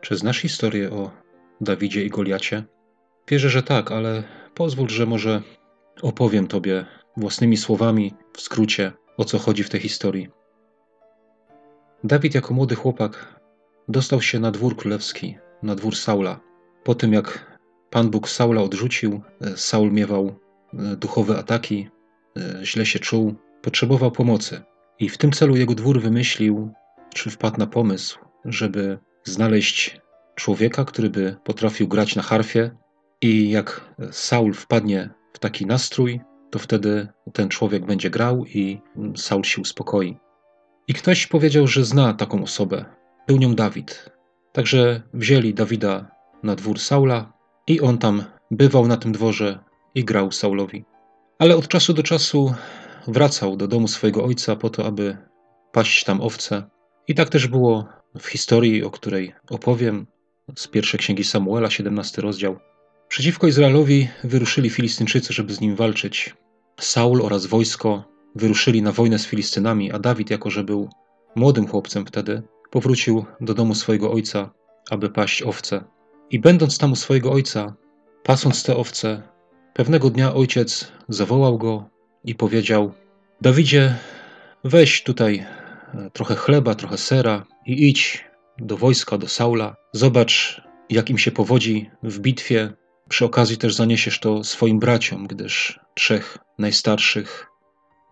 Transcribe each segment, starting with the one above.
Czy znasz historię o Dawidzie i Goliacie? Wierzę, że tak, ale pozwól, że może opowiem Tobie własnymi słowami, w skrócie, o co chodzi w tej historii. Dawid, jako młody chłopak, dostał się na dwór królewski, na dwór Saula. Po tym, jak Pan Bóg Saula odrzucił, Saul miewał e, duchowe ataki, e, źle się czuł, potrzebował pomocy. I w tym celu jego dwór wymyślił, czy wpadł na pomysł, żeby znaleźć człowieka, który by potrafił grać na harfie, i jak Saul wpadnie w taki nastrój, to wtedy ten człowiek będzie grał i Saul się uspokoi. I ktoś powiedział, że zna taką osobę. Był nią Dawid. Także wzięli Dawida na dwór Saula i on tam bywał na tym dworze i grał Saulowi. Ale od czasu do czasu wracał do domu swojego ojca po to, aby paść tam owce. I tak też było w historii, o której opowiem, z pierwszej księgi Samuela, 17 rozdział. Przeciwko Izraelowi wyruszyli Filistynczycy, żeby z nim walczyć. Saul oraz wojsko wyruszyli na wojnę z Filistynami, a Dawid, jako że był młodym chłopcem wtedy, powrócił do domu swojego ojca, aby paść owce. I będąc tam u swojego ojca, pasąc te owce, pewnego dnia ojciec zawołał go i powiedział: Dawidzie, weź tutaj e, trochę chleba, trochę sera i idź do wojska, do Saula. Zobacz, jak im się powodzi w bitwie. Przy okazji też zaniesiesz to swoim braciom, gdyż trzech najstarszych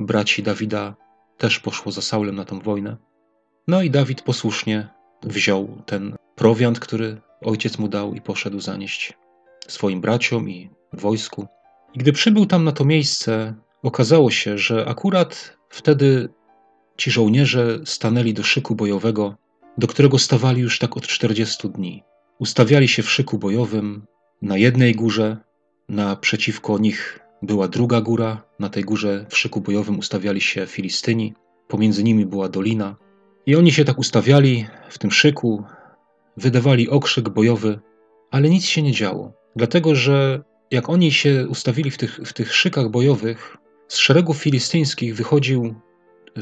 braci Dawida też poszło za Saulem na tą wojnę. No i Dawid posłusznie wziął ten prowiant, który ojciec mu dał i poszedł zanieść swoim braciom i wojsku. I gdy przybył tam na to miejsce, okazało się, że akurat wtedy ci żołnierze stanęli do szyku bojowego, do którego stawali już tak od 40 dni. Ustawiali się w szyku bojowym na jednej górze, naprzeciwko nich była druga góra, na tej górze w szyku bojowym ustawiali się Filistyni, pomiędzy nimi była dolina. I oni się tak ustawiali w tym szyku, wydawali okrzyk bojowy, ale nic się nie działo. Dlatego, że jak oni się ustawili w tych, w tych szykach bojowych, z szeregów filistyńskich wychodził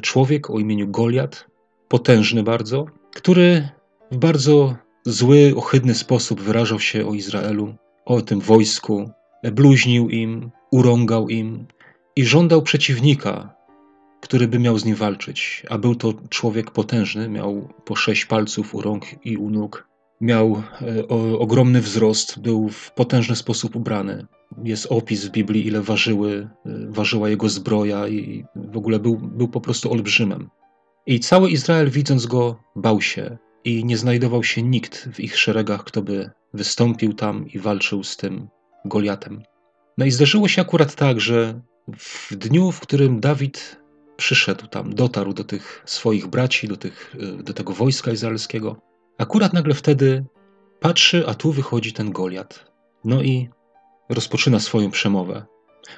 człowiek o imieniu Goliat, potężny bardzo, który w bardzo zły, ohydny sposób wyrażał się o Izraelu, o tym wojsku, bluźnił im, urągał im i żądał przeciwnika, który by miał z nim walczyć. A był to człowiek potężny, miał po sześć palców u rąk i u nóg, miał e, o, ogromny wzrost, był w potężny sposób ubrany. Jest opis w Biblii, ile ważyły, e, ważyła jego zbroja i w ogóle był, był po prostu olbrzymem. I cały Izrael, widząc go, bał się i nie znajdował się nikt w ich szeregach, kto by wystąpił tam i walczył z tym Goliatem. No i zdarzyło się akurat tak, że w dniu, w którym Dawid przyszedł tam, dotarł do tych swoich braci, do, tych, do tego wojska izraelskiego, akurat nagle wtedy patrzy, a tu wychodzi ten Goliat. No i rozpoczyna swoją przemowę.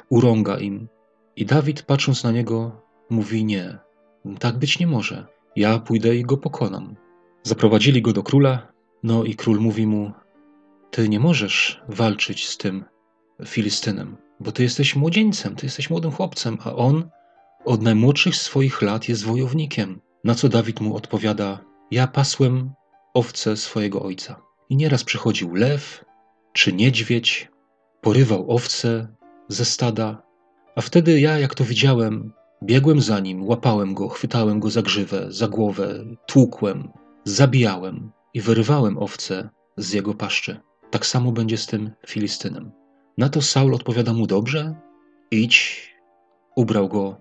Urąga im. I Dawid, patrząc na niego, mówi: Nie, tak być nie może. Ja pójdę i go pokonam. Zaprowadzili go do króla, no i król mówi mu: Ty nie możesz walczyć z tym Filistynem, bo ty jesteś młodzieńcem, ty jesteś młodym chłopcem, a on od najmłodszych swoich lat jest wojownikiem. Na co Dawid mu odpowiada: Ja pasłem owce swojego ojca. I nieraz przychodził lew czy niedźwiedź, porywał owce ze stada, a wtedy ja, jak to widziałem, biegłem za nim, łapałem go, chwytałem go za grzywę, za głowę, tłukłem, zabijałem i wyrywałem owce z jego paszczy. Tak samo będzie z tym Filistynem. Na to Saul odpowiada mu dobrze, idź, ubrał go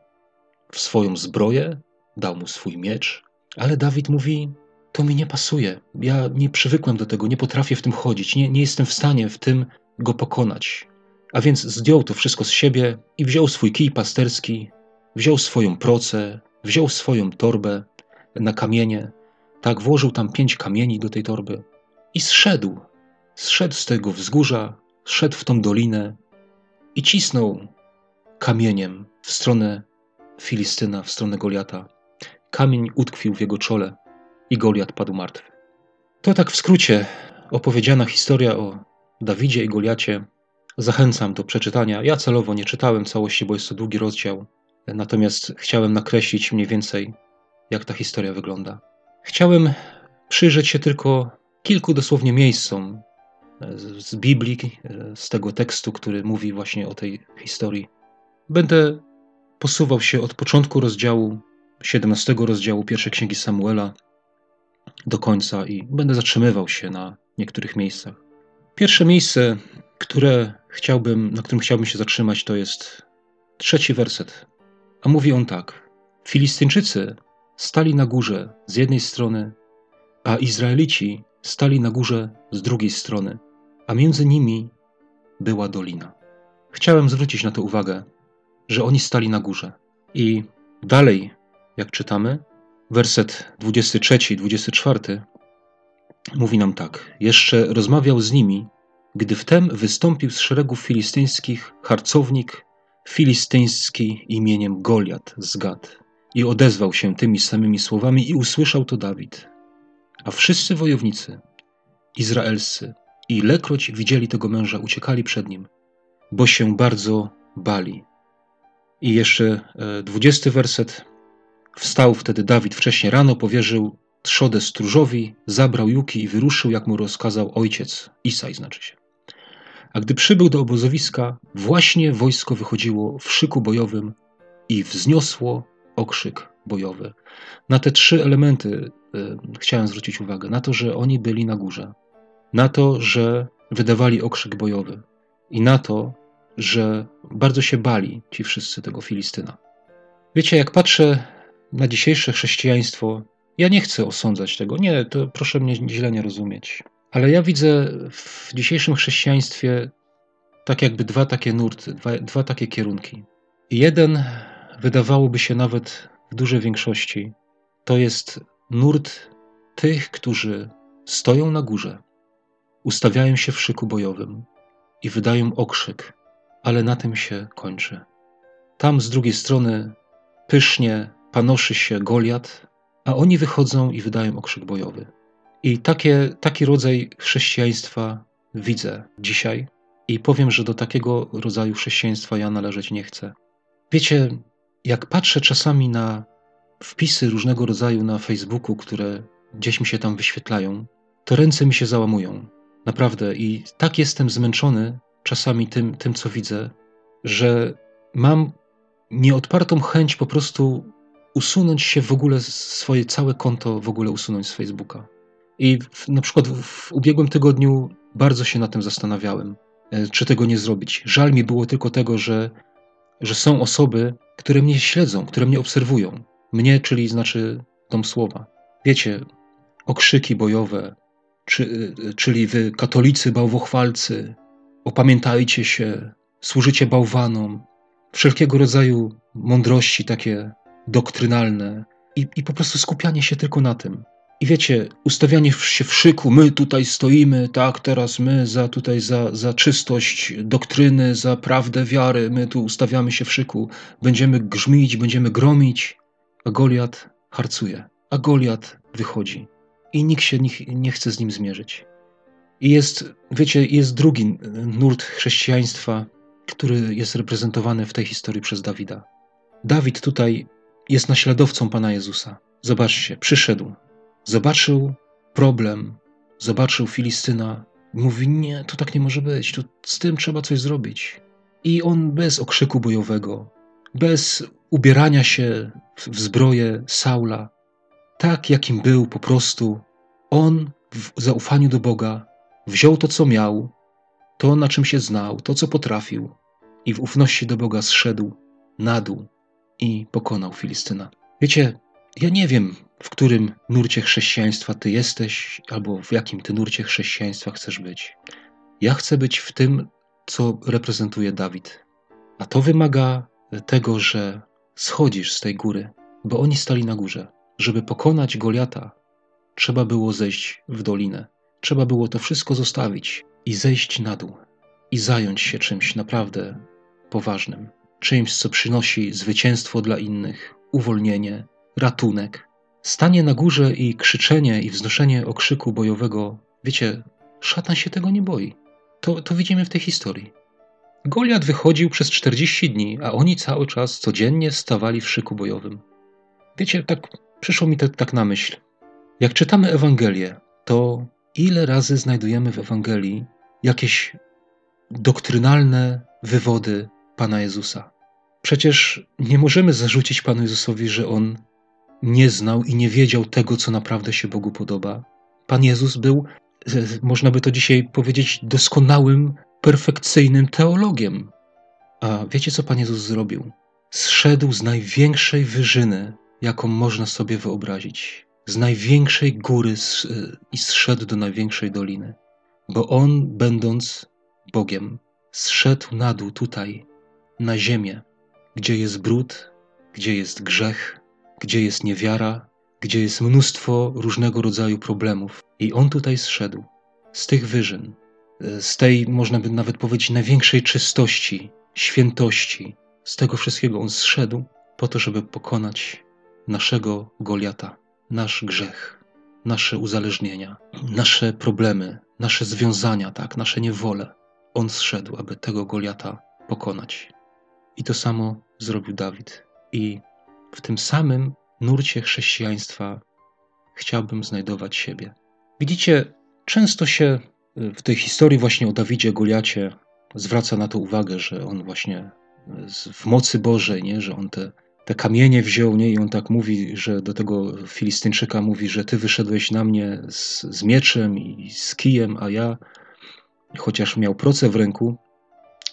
w swoją zbroję, dał mu swój miecz, ale Dawid mówi: To mi nie pasuje. Ja nie przywykłem do tego, nie potrafię w tym chodzić, nie, nie jestem w stanie w tym go pokonać. A więc zdjął to wszystko z siebie i wziął swój kij pasterski, wziął swoją procę, wziął swoją torbę na kamienie, tak włożył tam pięć kamieni do tej torby i zszedł. Zszedł z tego wzgórza, szedł w tą dolinę i cisnął kamieniem w stronę Filistyna, w stronę Goliata. Kamień utkwił w jego czole i Goliat padł martwy. To tak w skrócie opowiedziana historia o Dawidzie i Goliacie. Zachęcam do przeczytania. Ja celowo nie czytałem całości, bo jest to długi rozdział. Natomiast chciałem nakreślić mniej więcej, jak ta historia wygląda. Chciałem przyjrzeć się tylko kilku dosłownie miejsc są z Biblii, z tego tekstu, który mówi właśnie o tej historii. Będę posuwał się od początku rozdziału, 17 rozdziału pierwszej księgi Samuela do końca i będę zatrzymywał się na niektórych miejscach. Pierwsze miejsce, które chciałbym, na którym chciałbym się zatrzymać, to jest trzeci werset. A mówi on tak: Filistyńczycy stali na górze z jednej strony, a Izraelici stali na górze z drugiej strony, a między nimi była dolina. Chciałem zwrócić na to uwagę, że oni stali na górze. I dalej, jak czytamy, werset 23-24 mówi nam tak: Jeszcze rozmawiał z nimi, gdy wtem wystąpił z szeregów filistyńskich harcownik filistyński imieniem Goliat z Gad i odezwał się tymi samymi słowami i usłyszał to Dawid. A wszyscy wojownicy izraelscy, ilekroć widzieli tego męża, uciekali przed nim, bo się bardzo bali. I jeszcze e, dwudziesty werset. Wstał wtedy Dawid wcześnie rano, powierzył trzodę stróżowi, zabrał juki i wyruszył, jak mu rozkazał ojciec, Isaj znaczy się. A gdy przybył do obozowiska, właśnie wojsko wychodziło w szyku bojowym i wzniosło okrzyk bojowy. Na te trzy elementy y, chciałem zwrócić uwagę. Na to, że oni byli na górze, na to, że wydawali okrzyk bojowy i na to, że bardzo się bali ci wszyscy tego Filistyna. Wiecie, jak patrzę na dzisiejsze chrześcijaństwo, ja nie chcę osądzać tego, nie, to proszę mnie źle nie rozumieć. Ale ja widzę w dzisiejszym chrześcijaństwie tak jakby dwa takie nurty, dwa, dwa takie kierunki. Jeden wydawałoby się nawet w dużej większości, to jest nurt tych, którzy stoją na górze, ustawiają się w szyku bojowym i wydają okrzyk, ale na tym się kończy. Tam z drugiej strony pysznie panoszy się Goliat, a oni wychodzą i wydają okrzyk bojowy. I takie, taki rodzaj chrześcijaństwa widzę dzisiaj i powiem, że do takiego rodzaju chrześcijaństwa ja należeć nie chcę. Wiecie, jak patrzę czasami na wpisy różnego rodzaju na Facebooku, które gdzieś mi się tam wyświetlają, to ręce mi się załamują. Naprawdę. I tak jestem zmęczony czasami tym, tym co widzę, że mam nieodpartą chęć po prostu usunąć się w ogóle, swoje całe konto w ogóle usunąć z Facebooka. I w, na przykład w, ubiegłym tygodniu bardzo się na tym zastanawiałem, e, czy tego nie zrobić. Żal mi było tylko tego, że, że są osoby, które mnie śledzą, które mnie obserwują. Mnie, czyli znaczy dom słowa. Wiecie, okrzyki bojowe, czy, e, czyli wy, katolicy bałwochwalcy, opamiętajcie się, służycie bałwanom, wszelkiego rodzaju mądrości takie doktrynalne i, i po prostu skupianie się tylko na tym. I wiecie, ustawianie się w szyku, my tutaj stoimy, tak, teraz my za tutaj za, za czystość doktryny, za prawdę wiary, my tu ustawiamy się w szyku, będziemy grzmić, będziemy gromić, a Goliat harcuje, a Goliat wychodzi i nikt się nie, chce z nim zmierzyć. I jest, wiecie, jest drugi nurt chrześcijaństwa, który jest reprezentowany w tej historii przez Dawida. Dawid tutaj jest naśladowcą Pana Jezusa. Zobaczcie, przyszedł, zobaczył problem, zobaczył Filistyna, mówi: Nie, to tak nie może być, to z tym trzeba coś zrobić. I on bez okrzyku bojowego, bez ubierania się w zbroję Saula, tak jakim był po prostu, on w zaufaniu do Boga wziął to, co miał, to, na czym się znał, to, co potrafił, i w ufności do Boga zszedł na dół i pokonał Filistyna. Wiecie, ja nie wiem, w którym nurcie chrześcijaństwa ty jesteś, albo w jakim ty nurcie chrześcijaństwa chcesz być. Ja chcę być w tym, co reprezentuje Dawid. A to wymaga tego, że schodzisz z tej góry, bo oni stali na górze. Żeby pokonać Goliata, trzeba było zejść w dolinę. Trzeba było to wszystko zostawić i zejść na dół i zająć się czymś naprawdę poważnym. Czymś, co przynosi zwycięstwo dla innych, uwolnienie, ratunek. Stanie na górze i krzyczenie i wznoszenie okrzyku bojowego, wiecie, szatan się tego nie boi. To, to widzimy w tej historii. Goliat wychodził przez 40 dni, a oni cały czas codziennie stawali w szyku bojowym. Wiecie, tak przyszło mi to tak na myśl. Jak czytamy Ewangelię, to ile razy znajdujemy w Ewangelii jakieś doktrynalne wywody Pana Jezusa. Przecież nie możemy zarzucić Panu Jezusowi, że on nie znał i nie wiedział tego, co naprawdę się Bogu podoba. Pan Jezus był, można by to dzisiaj powiedzieć, doskonałym, perfekcyjnym teologiem. A wiecie, co Pan Jezus zrobił? Zszedł z największej wyżyny, jaką można sobie wyobrazić, z największej góry e, i zszedł do największej doliny, bo on, będąc Bogiem, zszedł na dół tutaj, na ziemię, gdzie jest brud, gdzie jest grzech, gdzie jest niewiara, gdzie jest mnóstwo różnego rodzaju problemów. I on tutaj zszedł z tych wyżyn, z tej, można by nawet powiedzieć, największej czystości, świętości. Z tego wszystkiego on zszedł po to, żeby pokonać naszego Goliata, nasz grzech, nasze uzależnienia, nasze problemy, nasze związania, tak, nasze niewole. On zszedł, aby tego Goliata pokonać. I to samo zrobił Dawid. I w tym samym nurcie chrześcijaństwa chciałbym znajdować siebie. Widzicie, często się y, w tej historii właśnie o Dawidzie Goliacie zwraca na to uwagę, że on właśnie w mocy Bożej, nie, że on te, te kamienie wziął nie, i on tak mówi, że do tego Filistyńczyka mówi, że ty wyszedłeś na mnie z, z mieczem i z kijem, a ja, chociaż miał proce w ręku,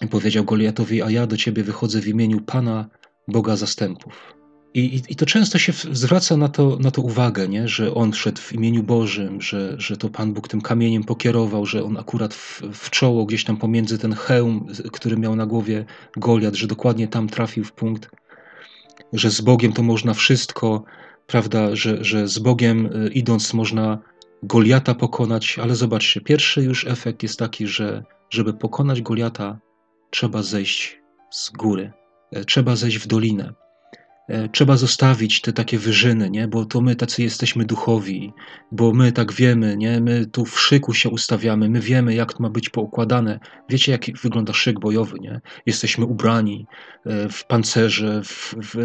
powiedział Goliatowi, a ja do ciebie wychodzę w imieniu Pana, Boga zastępów. I, i, to często się zwraca na to, na to uwagę, nie? że on szedł w imieniu Bożym, że, że to Pan Bóg tym kamieniem pokierował, że on akurat w, w czoło, gdzieś tam pomiędzy ten hełm, który miał na głowie Goliat, że dokładnie tam trafił w punkt, że z Bogiem to można wszystko, prawda, że, że z Bogiem y, idąc można Goliata pokonać, ale zobaczcie, pierwszy już efekt jest taki, że żeby pokonać Goliata, trzeba zejść z góry, e, trzeba zejść w dolinę. E, trzeba zostawić te takie wyżyny, nie? bo to my tacy jesteśmy duchowi, bo my tak wiemy, nie? my tu w szyku się ustawiamy, my wiemy, jak to ma być poukładane. Wiecie, jak wygląda szyk bojowy, nie? Jesteśmy ubrani e, w pancerze, w, w,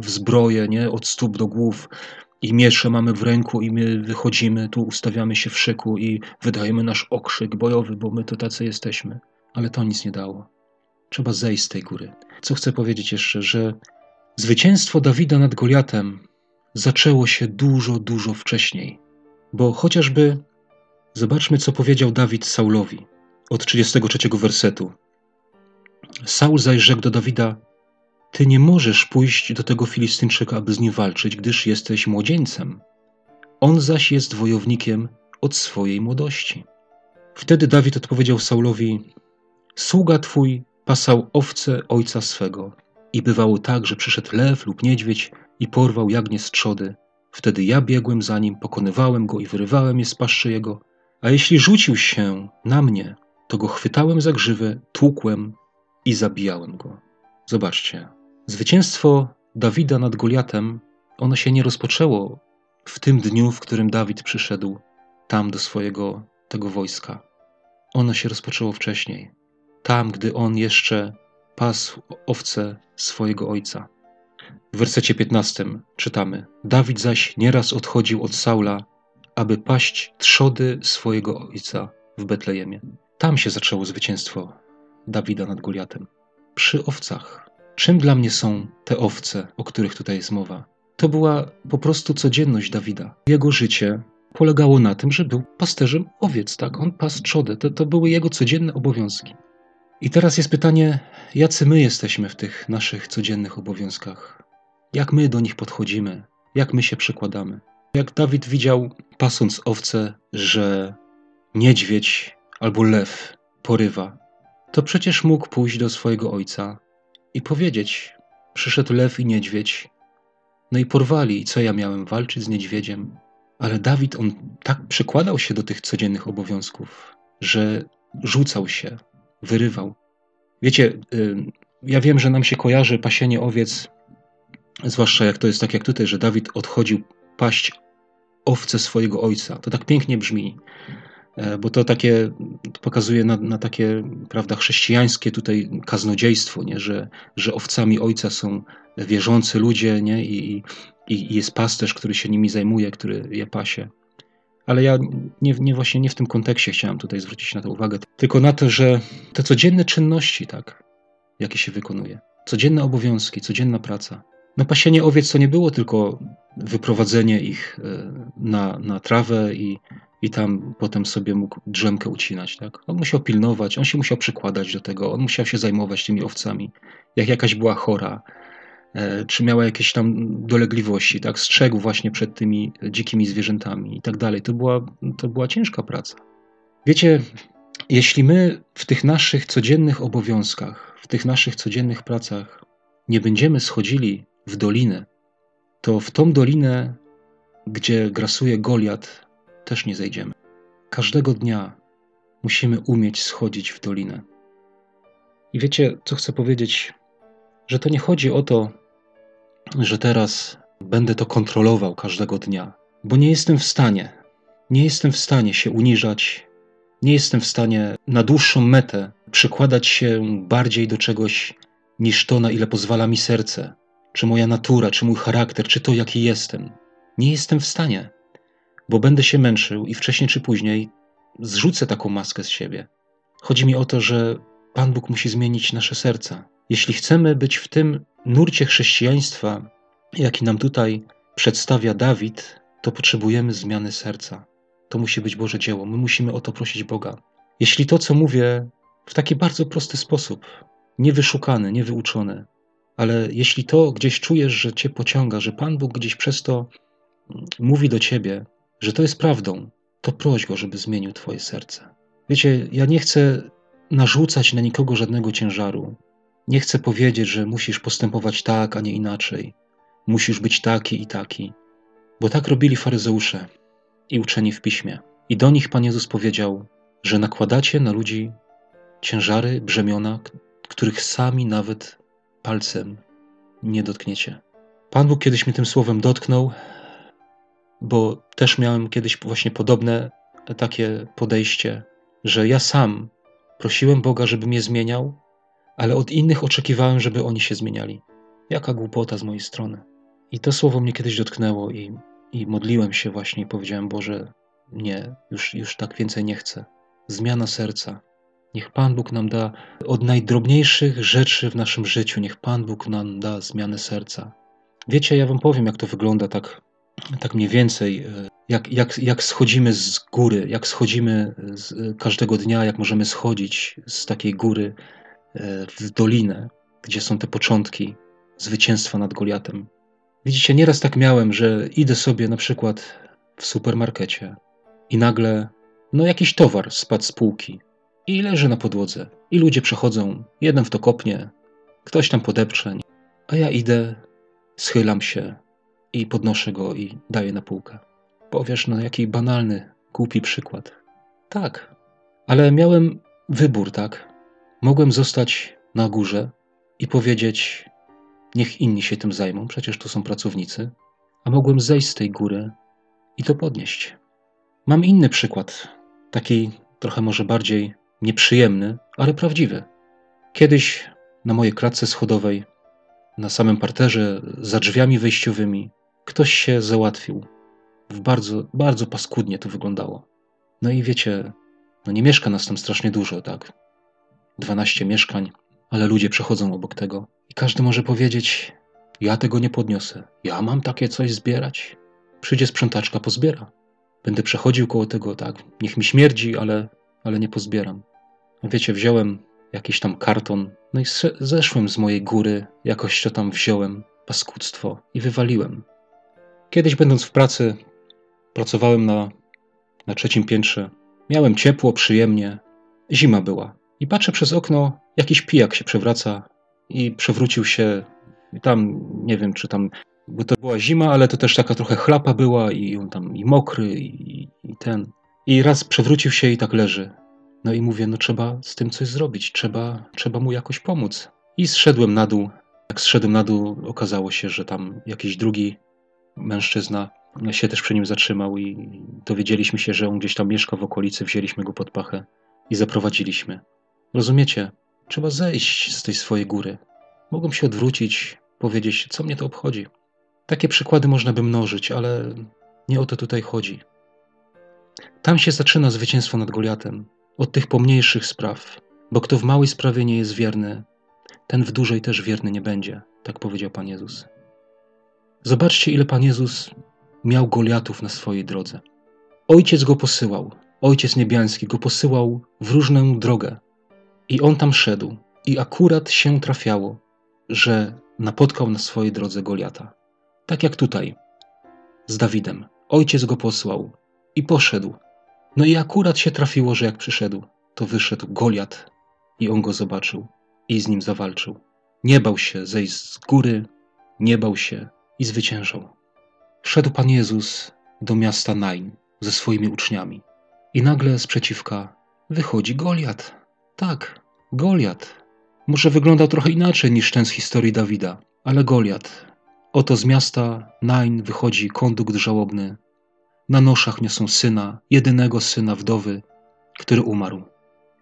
w zbroję, nie? od stóp do głów i miecze mamy w ręku i my wychodzimy, tu ustawiamy się w szyku i wydajemy nasz okrzyk bojowy, bo my to tacy jesteśmy. Ale to nic nie dało. Trzeba zejść z tej góry. Co chcę powiedzieć jeszcze, że Zwycięstwo Dawida nad Goliatem zaczęło się dużo, dużo wcześniej, bo chociażby zobaczmy, co powiedział Dawid Saulowi od 33 wersetu. Saul zaś rzekł do Dawida: Ty nie możesz pójść do tego Filistynczyka, aby z nim walczyć, gdyż jesteś młodzieńcem. On zaś jest wojownikiem od swojej młodości. Wtedy Dawid odpowiedział Saulowi: Sługa twój pasał owce ojca swego i bywało tak, że przyszedł lew lub niedźwiedź i porwał jagnię z trzody. Wtedy ja biegłem za nim, pokonywałem go i wyrywałem je z paszczy jego. A jeśli rzucił się na mnie, to go chwytałem za grzywę, tłukłem i zabijałem go. Zobaczcie, zwycięstwo Dawida nad Goliatem, ono się nie rozpoczęło w tym dniu, w którym Dawid przyszedł tam do swojego tego wojska. Ono się rozpoczęło wcześniej. Tam, gdy on jeszcze pasł owce swojego ojca. W wersecie 15 czytamy: Dawid zaś nieraz odchodził od Saula, aby paść trzody swojego ojca w Betlejemie. Tam się zaczęło zwycięstwo Dawida nad Goliatem. Przy owcach. Czym dla mnie są te owce, o których tutaj jest mowa? To była po prostu codzienność Dawida. Jego życie polegało na tym, że był pasterzem owiec, tak? On pasł trzodę. To, to były jego codzienne obowiązki. I teraz jest pytanie, jacy my jesteśmy w tych naszych codziennych obowiązkach? Jak my do nich podchodzimy? Jak my się przykładamy? Jak Dawid widział, pasąc owce, że niedźwiedź albo lew porywa, to przecież mógł pójść do swojego ojca i powiedzieć: Przyszedł lew i niedźwiedź, no i porwali, i co ja miałem walczyć z niedźwiedziem? Ale Dawid, on tak przykładał się do tych codziennych obowiązków, że rzucał się, wyrywał. Wiecie, ja wiem, że nam się kojarzy pasienie owiec, zwłaszcza jak to jest tak jak tutaj, że Dawid odchodził paść owce swojego ojca. To tak pięknie brzmi, e, bo to takie to pokazuje na, na, takie prawda, chrześcijańskie tutaj kaznodziejstwo, nie? Że, że owcami ojca są wierzący ludzie nie? I, i, i jest pasterz, który się nimi zajmuje, który je pasie. Ale ja nie, nie właśnie nie w tym kontekście chciałem tutaj zwrócić na to uwagę, tylko na to, że te codzienne czynności, tak, jakie się wykonuje, codzienne obowiązki, codzienna praca. No pasienie owiec to nie było tylko wyprowadzenie ich e, na, na trawę i, i tam potem sobie mógł drzemkę ucinać. Tak? On musiał pilnować, on się musiał przykładać do tego, on musiał się zajmować tymi owcami. Jak jakaś była chora, czy miała jakieś tam dolegliwości, tak? strzegł właśnie przed tymi dzikimi zwierzętami i tak dalej. To była, to była ciężka praca. Wiecie, jeśli my w tych naszych codziennych obowiązkach, w tych naszych codziennych pracach nie będziemy schodzili w dolinę, to w tą dolinę, gdzie grasuje Goliat, też nie zejdziemy. Każdego dnia musimy umieć schodzić w dolinę. I wiecie, co chcę powiedzieć? Że to nie chodzi o to, że teraz będę to kontrolował każdego dnia, bo nie jestem w stanie. Nie jestem w stanie się uniżać, nie jestem w stanie na dłuższą metę przykładać się bardziej do czegoś niż to, na ile pozwala mi serce, czy moja natura, czy mój charakter, czy to, jaki jestem. Nie jestem w stanie, bo będę się męczył i wcześniej czy później zrzucę taką maskę z siebie. Chodzi mi o to, że Pan Bóg musi zmienić nasze serca. Jeśli chcemy być w tym nurcie chrześcijaństwa, jaki nam tutaj przedstawia Dawid, to potrzebujemy zmiany serca. To musi być Boże dzieło. My musimy o to prosić Boga. Jeśli to, co mówię w taki bardzo prosty sposób, niewyszukany, niewyuczony, ale jeśli to gdzieś czujesz, że cię pociąga, że Pan Bóg gdzieś przez to mówi do ciebie, że to jest prawdą, to proś go, żeby zmienił twoje serce. Wiecie, ja nie chcę narzucać na nikogo żadnego ciężaru. Nie chcę powiedzieć, że musisz postępować tak, a nie inaczej. Musisz być taki i taki. Bo tak robili faryzeusze i uczeni w piśmie. I do nich Pan Jezus powiedział, że nakładacie na ludzi ciężary, brzemiona, których sami nawet palcem nie dotkniecie. Pan Bóg kiedyś mi tym słowem dotknął, bo też miałem kiedyś właśnie podobne takie podejście, że ja sam prosiłem Boga, żeby mnie zmieniał, ale od innych oczekiwałem, żeby oni się zmieniali. Jaka głupota z mojej strony. I to słowo mnie kiedyś dotknęło i, i modliłem się właśnie i powiedziałem, Boże, nie, już, już tak więcej nie chcę. Zmiana serca, Niech Pan Bóg nam da od najdrobniejszych rzeczy w naszym życiu, niech Pan Bóg nam da zmianę serca. Wiecie, ja Wam powiem, jak to wygląda tak, tak mniej więcej, e, jak, jak, jak schodzimy z góry, jak schodzimy z każdego dnia, jak możemy schodzić z takiej góry e, w dolinę, gdzie są te początki zwycięstwa nad Goliatem. Widzicie, nieraz tak miałem, że idę sobie na przykład w supermarkecie i nagle, no jakiś towar spadł z półki i leży na podłodze. I ludzie przechodzą, jeden w to kopnie, ktoś tam podepcze, a ja idę, schylam się i podnoszę go i daję na półkę. Powiesz, no jaki banalny, głupi przykład. Tak, ale miałem wybór, tak? Mogłem zostać na górze i powiedzieć, niech inni się tym zajmą, przecież to są pracownicy, a mogłem zejść z tej góry i to podnieść. Mam inny przykład, taki trochę może bardziej nieprzyjemny, ale prawdziwy. Kiedyś na mojej klatce schodowej, na samym parterze, za drzwiami wejściowymi, ktoś się załatwił. Bardzo, bardzo paskudnie to wyglądało. No i wiecie, no nie mieszka nas tam strasznie dużo, tak? 12 mieszkań, ale ludzie przechodzą obok tego. I każdy może powiedzieć: Ja tego nie podniosę. Ja mam takie coś zbierać. Przyjdzie sprzątaczka, pozbiera. Będę przechodził koło tego, tak? Niech mi śmierdzi, ale, ale nie pozbieram. Wiecie, wziąłem jakiś tam karton, no i zeszłem z mojej góry, jakoś to tam wziąłem, paskudztwo i wywaliłem. Kiedyś będąc w pracy, pracowałem na, na trzecim piętrze. Miałem ciepło, przyjemnie. Zima była. I patrzę przez okno, jakiś pijak się przewraca i przewrócił się. I tam, nie wiem, czy tam, bo to była zima, ale to też taka trochę chlapa była i on tam i mokry i, i ten. I raz przewrócił się i tak leży. No i mówię, no trzeba z tym coś zrobić, trzeba, trzeba mu jakoś pomóc. I zszedłem na dół. Jak zszedłem na dół, okazało się, że tam jakiś drugi mężczyzna się też przy nim zatrzymał i dowiedzieliśmy się, że on gdzieś tam mieszka w okolicy, wzięliśmy go pod pachę i zaprowadziliśmy. Rozumiecie? Trzeba zejść z tej swojej góry. Mogłem się odwrócić, powiedzieć, co mnie to obchodzi. Takie przykłady można by mnożyć, ale nie o to tutaj chodzi. Tam się zaczyna zwycięstwo nad Goliatem, od tych pomniejszych spraw, bo kto w małej sprawie nie jest wierny, ten w dużej też wierny nie będzie, tak powiedział Pan Jezus. Zobaczcie, ile Pan Jezus miał Goliatów na swojej drodze. Ojciec go posyłał, Ojciec Niebiański go posyłał w różną drogę. I on tam szedł, i akurat się trafiało, że napotkał na swojej drodze Goliata. Tak jak tutaj, z Dawidem. Ojciec go posłał i poszedł. No i akurat się trafiło, że jak przyszedł, to wyszedł Goliat i on go zobaczył i z nim zawalczył. Nie bał się zejść z góry, nie bał się i zwyciężał. Szedł Pan Jezus do miasta Nain ze swoimi uczniami. I nagle z przeciwka wychodzi Goliat. Tak, Goliat. Może wyglądał trochę inaczej niż ten z historii Dawida, ale Goliat. Oto z miasta Nain wychodzi kondukt żałobny. Na noszach niosą syna, jedynego syna wdowy, który umarł.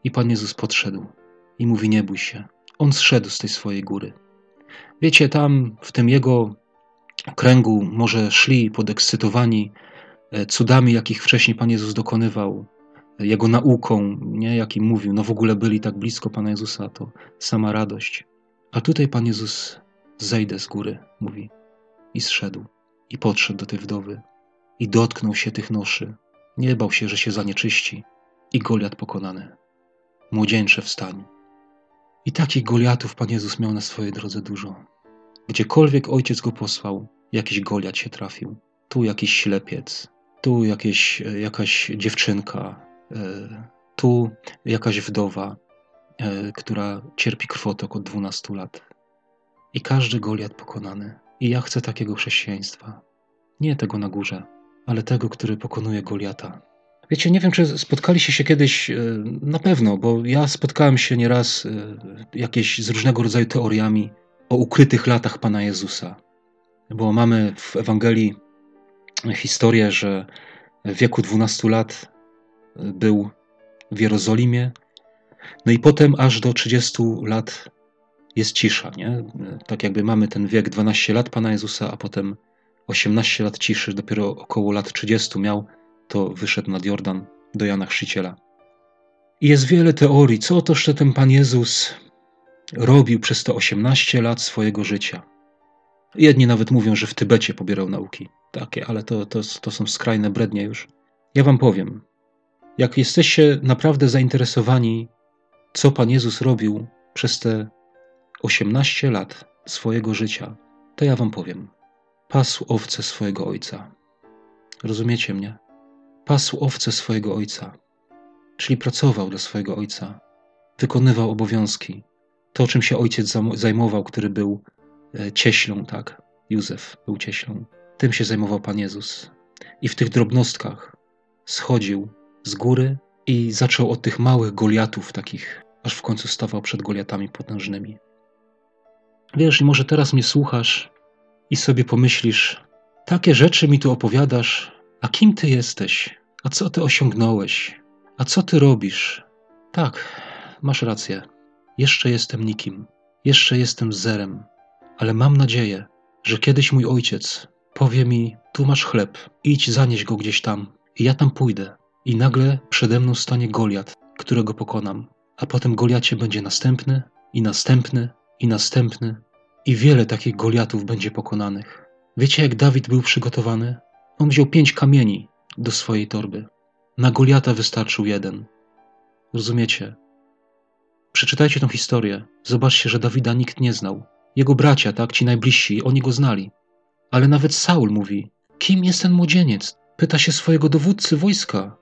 I Pan Jezus podszedł i mówi: Nie bój się. On zszedł z tej swojej góry. Wiecie, tam w tym jego kręgu może szli podekscytowani E, cudami, jakich wcześniej Pan Jezus dokonywał, Jego nauką, nie, jakim mówił, no w ogóle byli tak blisko Pana Jezusa, to sama radość. A tutaj Pan Jezus zejdę z góry, mówi, i zszedł, i podszedł do tej wdowy, i dotknął się tych noszy. Nie bał się, że się zanieczyści, i Goliat pokonany. Młodzieńcze wstań. I takich Goliatów Pan Jezus miał na swojej drodze dużo. Gdziekolwiek ojciec go posłał, jakiś Goliat się trafił. Tu jakiś ślepiec, tu jakieś, jakaś dziewczynka, tu jakaś wdowa, e, która cierpi krwotok od 12 lat. I każdy Goliat pokonany. I ja chcę takiego chrześcijaństwa. Nie tego na górze, ale tego, który pokonuje Goliata. Wiecie, nie wiem, czy spotkaliście się kiedyś, e, na pewno, bo ja spotkałem się nieraz jakieś z różnego rodzaju teoriami o ukrytych latach Pana Jezusa. Bo mamy w Ewangelii historię, że w wieku 12 lat był w Jerozolimie, no i potem aż do 30 lat jest cisza, nie? Tak jakby mamy ten wiek 12 lat Pana Jezusa, a potem 18 lat ciszy, dopiero około lat 30 miał, to wyszedł nad Jordan do Jana Chrzciciela. I jest wiele teorii, co to ten Pan Jezus robił przez te 18 lat swojego życia. Jedni nawet mówią, że w Tybecie pobierał nauki takie, ale to, to, to są skrajne brednie już. Ja wam powiem, jak jesteście naprawdę zainteresowani, co Pan Jezus robił przez te 18 lat swojego życia, to ja wam powiem. Pasł owce swojego ojca. Rozumiecie mnie? Pasł owce swojego ojca, czyli pracował dla swojego ojca, wykonywał obowiązki, to czym się ojciec zajmował, który był e, cieślą, tak? Józef był cieślą. Tym się zajmował Pan Jezus. I w tych drobnostkach schodził z góry i zaczął od tych małych Goliatów, takich, aż w końcu stawał przed Goliatami potężnymi. Wiesz, może teraz mnie słuchasz i sobie pomyślisz, takie rzeczy mi tu opowiadasz, a kim ty jesteś? A co ty osiągnąłeś? A co ty robisz? Tak, masz rację. Jeszcze jestem nikim, jeszcze jestem zerem, ale mam nadzieję, że kiedyś mój ojciec powie mi: Tu masz chleb, idź zanieś go gdzieś tam. I ja tam pójdę. I nagle przede mną stanie Goliat, którego pokonam. A potem Goliacie będzie następny, i następny, i następny. I wiele takich Goliatów będzie pokonanych. Wiecie, jak Dawid był przygotowany? On wziął pięć kamieni do swojej torby. Na Goliata wystarczył jeden. Rozumiecie? Przeczytajcie tą historię. Zobaczcie, że Dawida nikt nie znał. Jego bracia, tak, ci najbliżsi, oni go znali. Ale nawet Saul mówi: Kim jest ten młodzieniec? Pyta się swojego dowódcy wojska.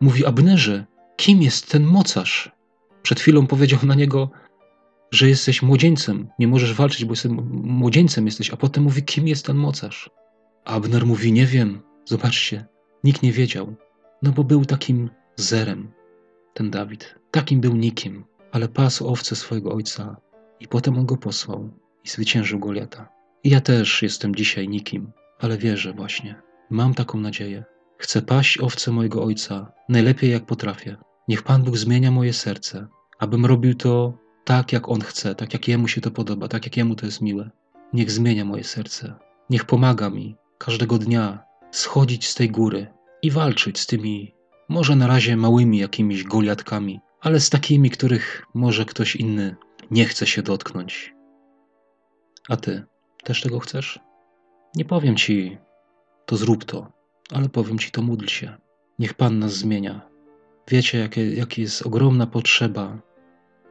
Mówi Abnerze: Kim jest ten mocarz? Przed chwilą powiedział na niego, że jesteś młodzieńcem, nie możesz walczyć, bo jestem młodzieńcem jesteś, a potem mówi, kim jest ten mocarz. Abner mówi, nie wiem, zobaczcie, nikt nie wiedział, no bo był takim zerem, ten Dawid, takim był nikim, ale pasł owce swojego ojca i potem on go posłał i zwyciężył Goliata. I ja też jestem dzisiaj nikim, ale wierzę właśnie. Mam taką nadzieję. Chcę paść owce mojego ojca, najlepiej jak potrafię. Niech Pan Bóg zmienia moje serce, abym robił to tak, jak On chce, tak jak Jemu się to podoba, tak jak Jemu to jest miłe. Niech zmienia moje serce. Niech pomaga mi każdego dnia schodzić z tej góry i walczyć z tymi Może na razie małymi jakimiś goliatkami, ale z takimi, których może ktoś inny nie chce się dotknąć. A ty też tego chcesz? Nie powiem ci, to zrób to, ale powiem ci to módl się. Niech Pan nas zmienia. Wiecie, jakie, jak jest ogromna potrzeba,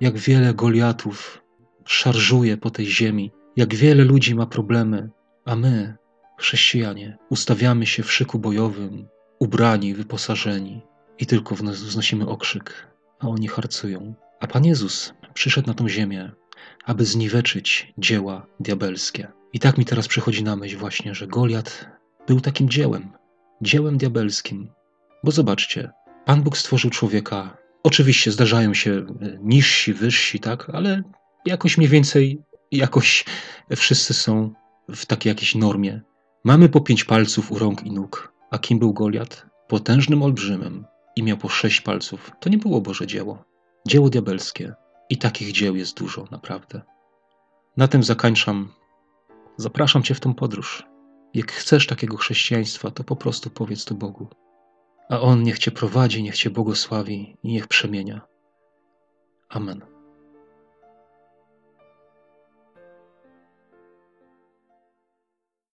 jak wiele Goliatów szarżuje po tej ziemi, jak wiele ludzi ma problemy, a my, chrześcijanie, ustawiamy się w szyku bojowym, ubrani, wyposażeni i tylko wznosimy okrzyk, a oni harcują. A Pan Jezus przyszedł na tą ziemię, aby zniweczyć dzieła diabelskie. I tak mi teraz przychodzi na myśl właśnie, że Goliat był takim dziełem, dziełem diabelskim. Bo zobaczcie, Pan Bóg stworzył człowieka. Oczywiście zdarzają się e, niżsi, wyżsi, tak, ale jakoś mniej więcej, jakoś wszyscy są w takiej jakiejś normie. Mamy po pięć palców u rąk i nóg. A kim był Goliat? Potężnym olbrzymem i miał po sześć palców. To nie było Boże dzieło. Dzieło diabelskie. I takich dzieł jest dużo, naprawdę. Na tym zakończam. Zapraszam Cię w tą podróż. Jak chcesz takiego chrześcijaństwa, to po prostu powiedz to Bogu. A On niech Cię prowadzi, niech Cię błogosławi i niech przemienia. Amen.